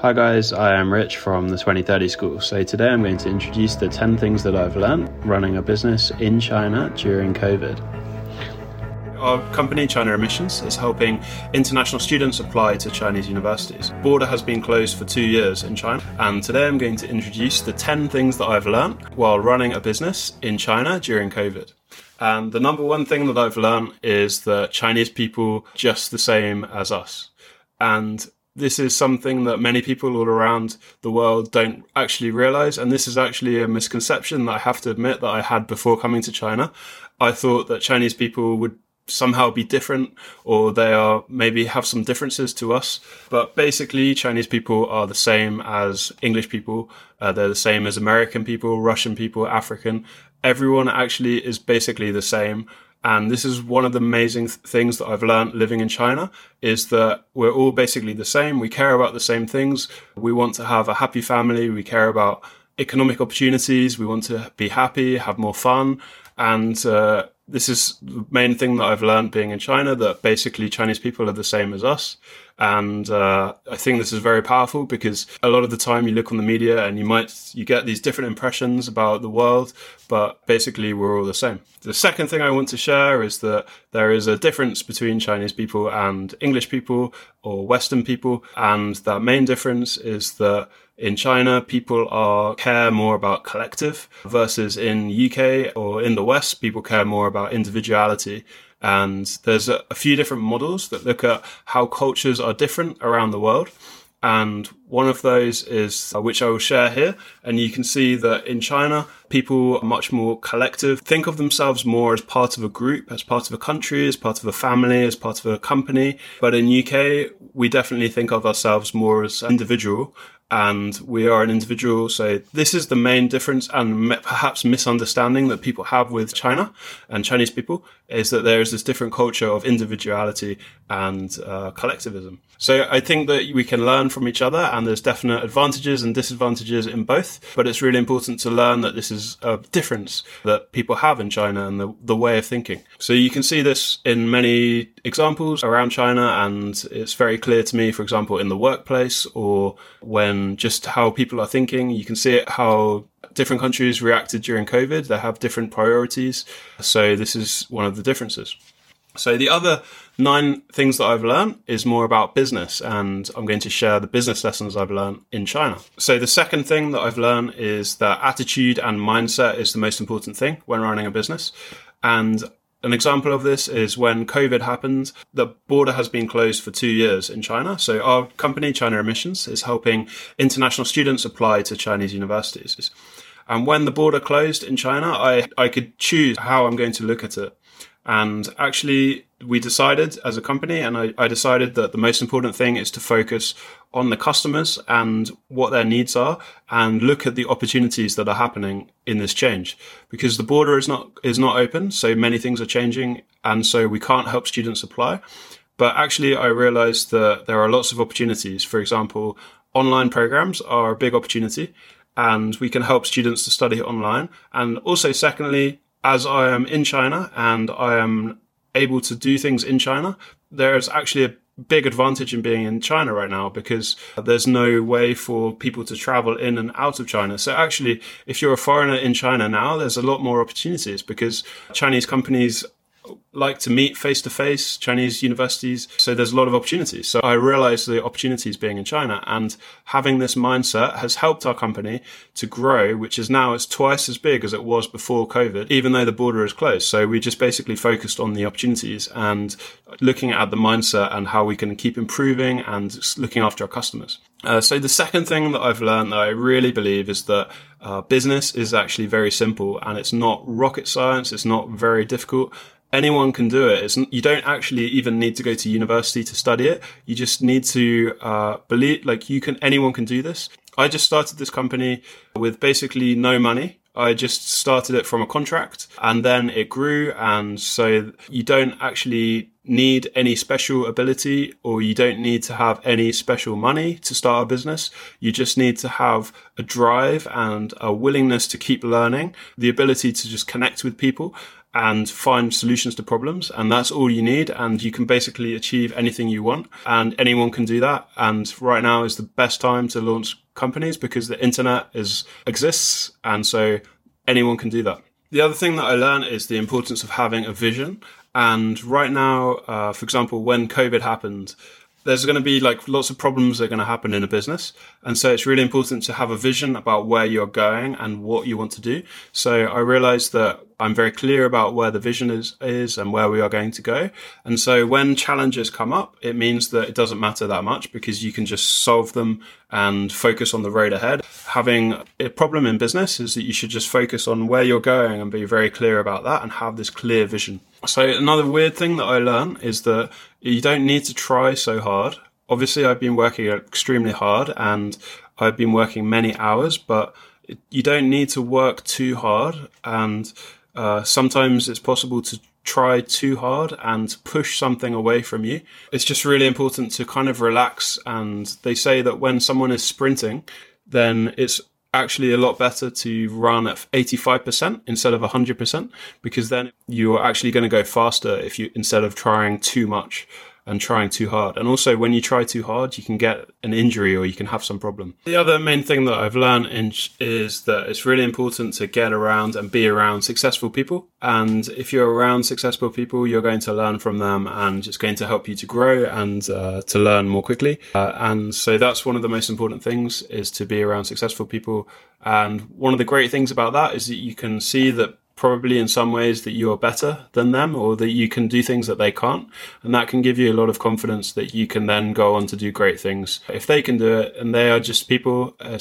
Hi guys, I am Rich from the 2030 School. So today I'm going to introduce the 10 things that I've learned running a business in China during COVID. Our company, China Admissions, is helping international students apply to Chinese universities. Border has been closed for two years in China, and today I'm going to introduce the 10 things that I've learned while running a business in China during COVID. And the number one thing that I've learned is that Chinese people just the same as us. And this is something that many people all around the world don't actually realize. And this is actually a misconception that I have to admit that I had before coming to China. I thought that Chinese people would somehow be different or they are maybe have some differences to us. But basically, Chinese people are the same as English people. Uh, they're the same as American people, Russian people, African. Everyone actually is basically the same. And this is one of the amazing th- things that I've learned living in China is that we're all basically the same. We care about the same things. We want to have a happy family. We care about economic opportunities. We want to be happy, have more fun. And uh, this is the main thing that I've learned being in China that basically Chinese people are the same as us. And uh, I think this is very powerful because a lot of the time you look on the media and you might you get these different impressions about the world, but basically we're all the same. The second thing I want to share is that there is a difference between Chinese people and English people or Western people, and that main difference is that in China, people are care more about collective versus in UK or in the West, people care more about individuality. And there's a, a few different models that look at how cultures are different around the world. And one of those is, uh, which I will share here. And you can see that in China, people are much more collective, think of themselves more as part of a group, as part of a country, as part of a family, as part of a company. But in UK, we definitely think of ourselves more as individual and we are an individual. So this is the main difference and perhaps misunderstanding that people have with China and Chinese people is that there is this different culture of individuality and uh, collectivism. So I think that we can learn from each other and there's definite advantages and disadvantages in both, but it's really important to learn that this is a difference that people have in China and the, the way of thinking. So you can see this in many examples around China and it's very clear to me, for example, in the workplace or when just how people are thinking. You can see it how different countries reacted during COVID. They have different priorities. So this is one of the differences. So the other nine things that I've learned is more about business and I'm going to share the business lessons I've learned in China. So the second thing that I've learned is that attitude and mindset is the most important thing when running a business. And an example of this is when COVID happened, the border has been closed for two years in China. So our company, China Admissions, is helping international students apply to Chinese universities. And when the border closed in China, I, I could choose how I'm going to look at it. And actually, we decided as a company, and I, I, decided that the most important thing is to focus on the customers and what their needs are, and look at the opportunities that are happening in this change. Because the border is not is not open, so many things are changing, and so we can't help students apply. But actually, I realized that there are lots of opportunities. For example, online programs are a big opportunity, and we can help students to study online. And also, secondly, as I am in China and I am able to do things in China, there's actually a big advantage in being in China right now because there's no way for people to travel in and out of China. So actually, if you're a foreigner in China now, there's a lot more opportunities because Chinese companies like to meet face to face Chinese universities. So there's a lot of opportunities. So I realized the opportunities being in China and having this mindset has helped our company to grow, which is now it's twice as big as it was before COVID, even though the border is closed. So we just basically focused on the opportunities and looking at the mindset and how we can keep improving and looking after our customers. Uh, so the second thing that I've learned that I really believe is that uh, business is actually very simple and it's not rocket science. It's not very difficult anyone can do it. It's, you don't actually even need to go to university to study it. You just need to uh, believe, like you can, anyone can do this. I just started this company with basically no money. I just started it from a contract and then it grew. And so you don't actually need any special ability or you don't need to have any special money to start a business. You just need to have a drive and a willingness to keep learning, the ability to just connect with people and find solutions to problems. And that's all you need. And you can basically achieve anything you want and anyone can do that. And right now is the best time to launch companies because the internet is exists. And so anyone can do that. The other thing that I learned is the importance of having a vision. And right now, uh, for example, when COVID happened, there's going to be like lots of problems that are going to happen in a business. And so it's really important to have a vision about where you're going and what you want to do. So I realized that I'm very clear about where the vision is, is and where we are going to go. And so when challenges come up, it means that it doesn't matter that much because you can just solve them and focus on the road ahead. Having a problem in business is that you should just focus on where you're going and be very clear about that and have this clear vision. So another weird thing that I learned is that you don't need to try so hard. Obviously, I've been working extremely hard and I've been working many hours, but you don't need to work too hard. And uh, sometimes it's possible to try too hard and push something away from you. It's just really important to kind of relax. And they say that when someone is sprinting, then it's actually a lot better to run at 85% instead of 100% because then you're actually going to go faster if you instead of trying too much and trying too hard. And also, when you try too hard, you can get an injury or you can have some problem. The other main thing that I've learned is that it's really important to get around and be around successful people. And if you're around successful people, you're going to learn from them and it's going to help you to grow and uh, to learn more quickly. Uh, and so that's one of the most important things is to be around successful people. And one of the great things about that is that you can see that probably in some ways that you are better than them or that you can do things that they can't. And that can give you a lot of confidence that you can then go on to do great things. If they can do it and they are just people, uh,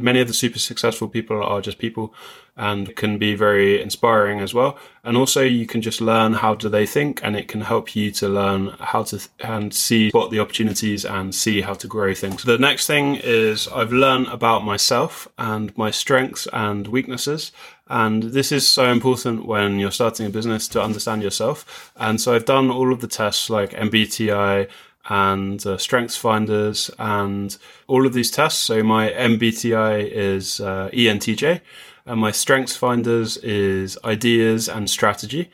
many of the super successful people are just people and can be very inspiring as well. And also you can just learn how do they think and it can help you to learn how to th- and see what the opportunities and see how to grow things. The next thing is I've learned about myself and my strengths and weaknesses. And this is so important when you're starting a business to understand yourself. And so I've done all of the tests like MBTI and uh, Strengths Finders and all of these tests. So my MBTI is uh, ENTJ and my Strengths Finders is ideas and strategy.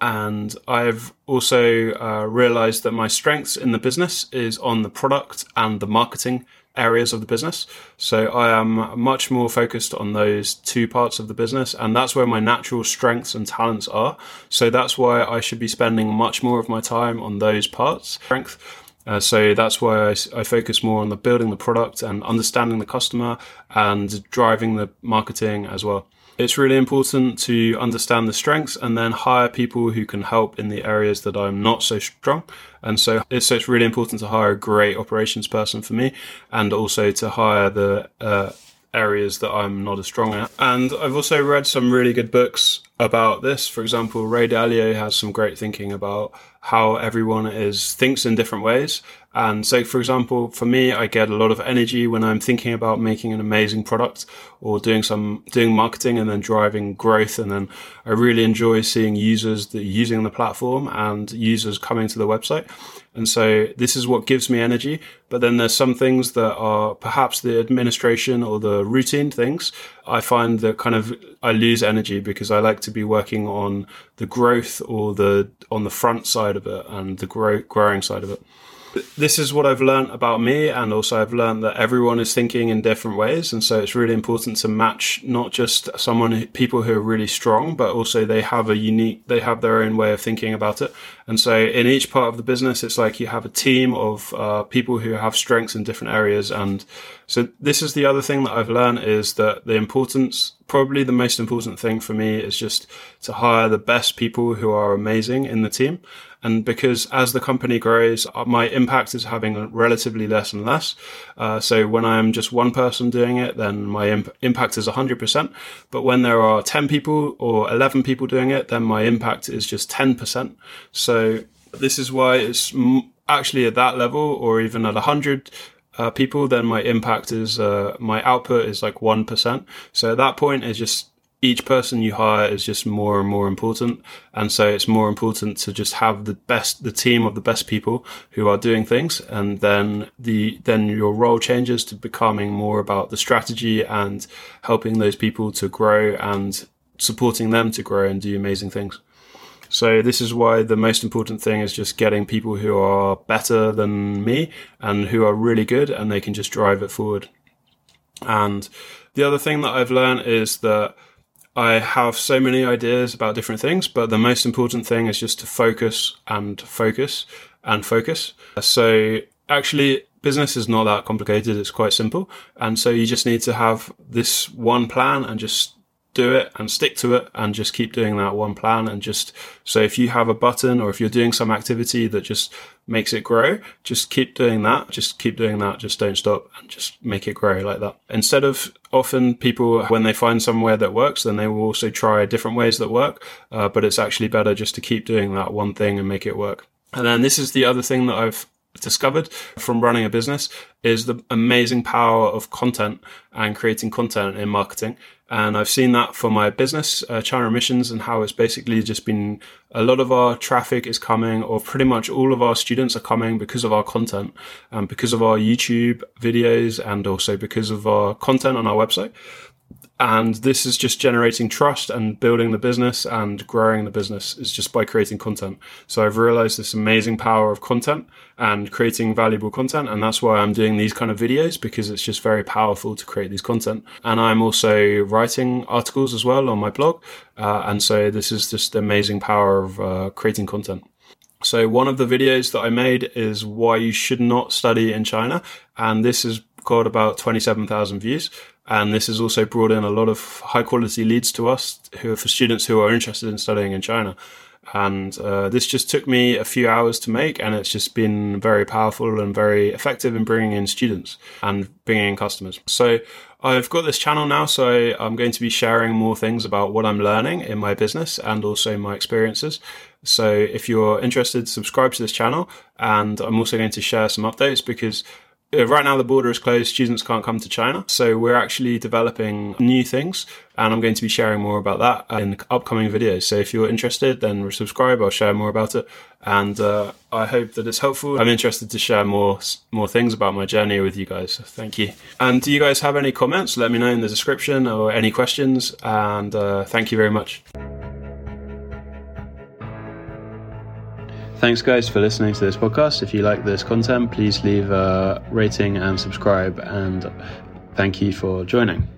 And I've also uh, realized that my strengths in the business is on the product and the marketing areas of the business. So I am much more focused on those two parts of the business. And that's where my natural strengths and talents are. So that's why I should be spending much more of my time on those parts. Strength. Uh, so that's why I, I, focus more on the building the product and understanding the customer and driving the marketing as well. It's really important to understand the strengths and then hire people who can help in the areas that I'm not so strong. And so it's, so it's really important to hire a great operations person for me and also to hire the uh, areas that I'm not as strong at. And I've also read some really good books about this. For example, Ray Dalio has some great thinking about how everyone is thinks in different ways. And so, for example, for me, I get a lot of energy when I'm thinking about making an amazing product or doing some, doing marketing and then driving growth. And then I really enjoy seeing users that using the platform and users coming to the website. And so this is what gives me energy. But then there's some things that are perhaps the administration or the routine things. I find that kind of I lose energy because I like to be working on the growth or the on the front side of it and the grow, growing side of it this is what I've learned about me, and also I've learned that everyone is thinking in different ways, and so it's really important to match not just someone, people who are really strong, but also they have a unique, they have their own way of thinking about it. And so in each part of the business, it's like you have a team of uh, people who have strengths in different areas, and so this is the other thing that I've learned is that the importance, probably the most important thing for me is just to hire the best people who are amazing in the team. And because as the company grows, uh, my impact is having relatively less and less. Uh, so when I'm just one person doing it, then my imp- impact is 100%. But when there are 10 people or 11 people doing it, then my impact is just 10%. So this is why it's actually at that level or even at 100 uh, people, then my impact is, uh, my output is like 1%. So at that point, it's just each person you hire is just more and more important. And so it's more important to just have the best, the team of the best people who are doing things. And then the, then your role changes to becoming more about the strategy and helping those people to grow and supporting them to grow and do amazing things. So this is why the most important thing is just getting people who are better than me and who are really good and they can just drive it forward. And the other thing that I've learned is that I have so many ideas about different things, but the most important thing is just to focus and focus and focus. So actually, business is not that complicated. It's quite simple. And so you just need to have this one plan and just do it and stick to it and just keep doing that one plan and just so if you have a button or if you're doing some activity that just makes it grow just keep doing that just keep doing that just don't stop and just make it grow like that. Instead of often people when they find somewhere that works then they will also try different ways that work uh, but it's actually better just to keep doing that one thing and make it work. And then this is the other thing that I've discovered from running a business is the amazing power of content and creating content in marketing. And I've seen that for my business, uh, China Admissions, and how it's basically just been a lot of our traffic is coming, or pretty much all of our students are coming because of our content, and because of our YouTube videos, and also because of our content on our website. And this is just generating trust and building the business and growing the business is just by creating content. So I've realized this amazing power of content and creating valuable content. And that's why I'm doing these kind of videos because it's just very powerful to create these content. And I'm also writing articles as well on my blog. Uh, and so this is just the amazing power of uh, creating content. So one of the videos that I made is why you should not study in China. And this has got about 27,000 views. And this has also brought in a lot of high quality leads to us who are for students who are interested in studying in China. And uh, this just took me a few hours to make, and it's just been very powerful and very effective in bringing in students and bringing in customers. So I've got this channel now, so I'm going to be sharing more things about what I'm learning in my business and also my experiences. So if you're interested, subscribe to this channel, and I'm also going to share some updates because right now the border is closed students can't come to china. So we're actually developing new things and i'm going to be sharing more about that in upcoming videos. So if you're interested then subscribe i'll share more about it. And uh, i hope that it's helpful. I'm interested to share more more things about my journey with you guys. So thank you. And do you guys have any comments? Let me know in the description or any questions and uh, thank you very much Thanks, guys, for listening to this podcast. If you like this content, please leave a rating and subscribe. And thank you for joining.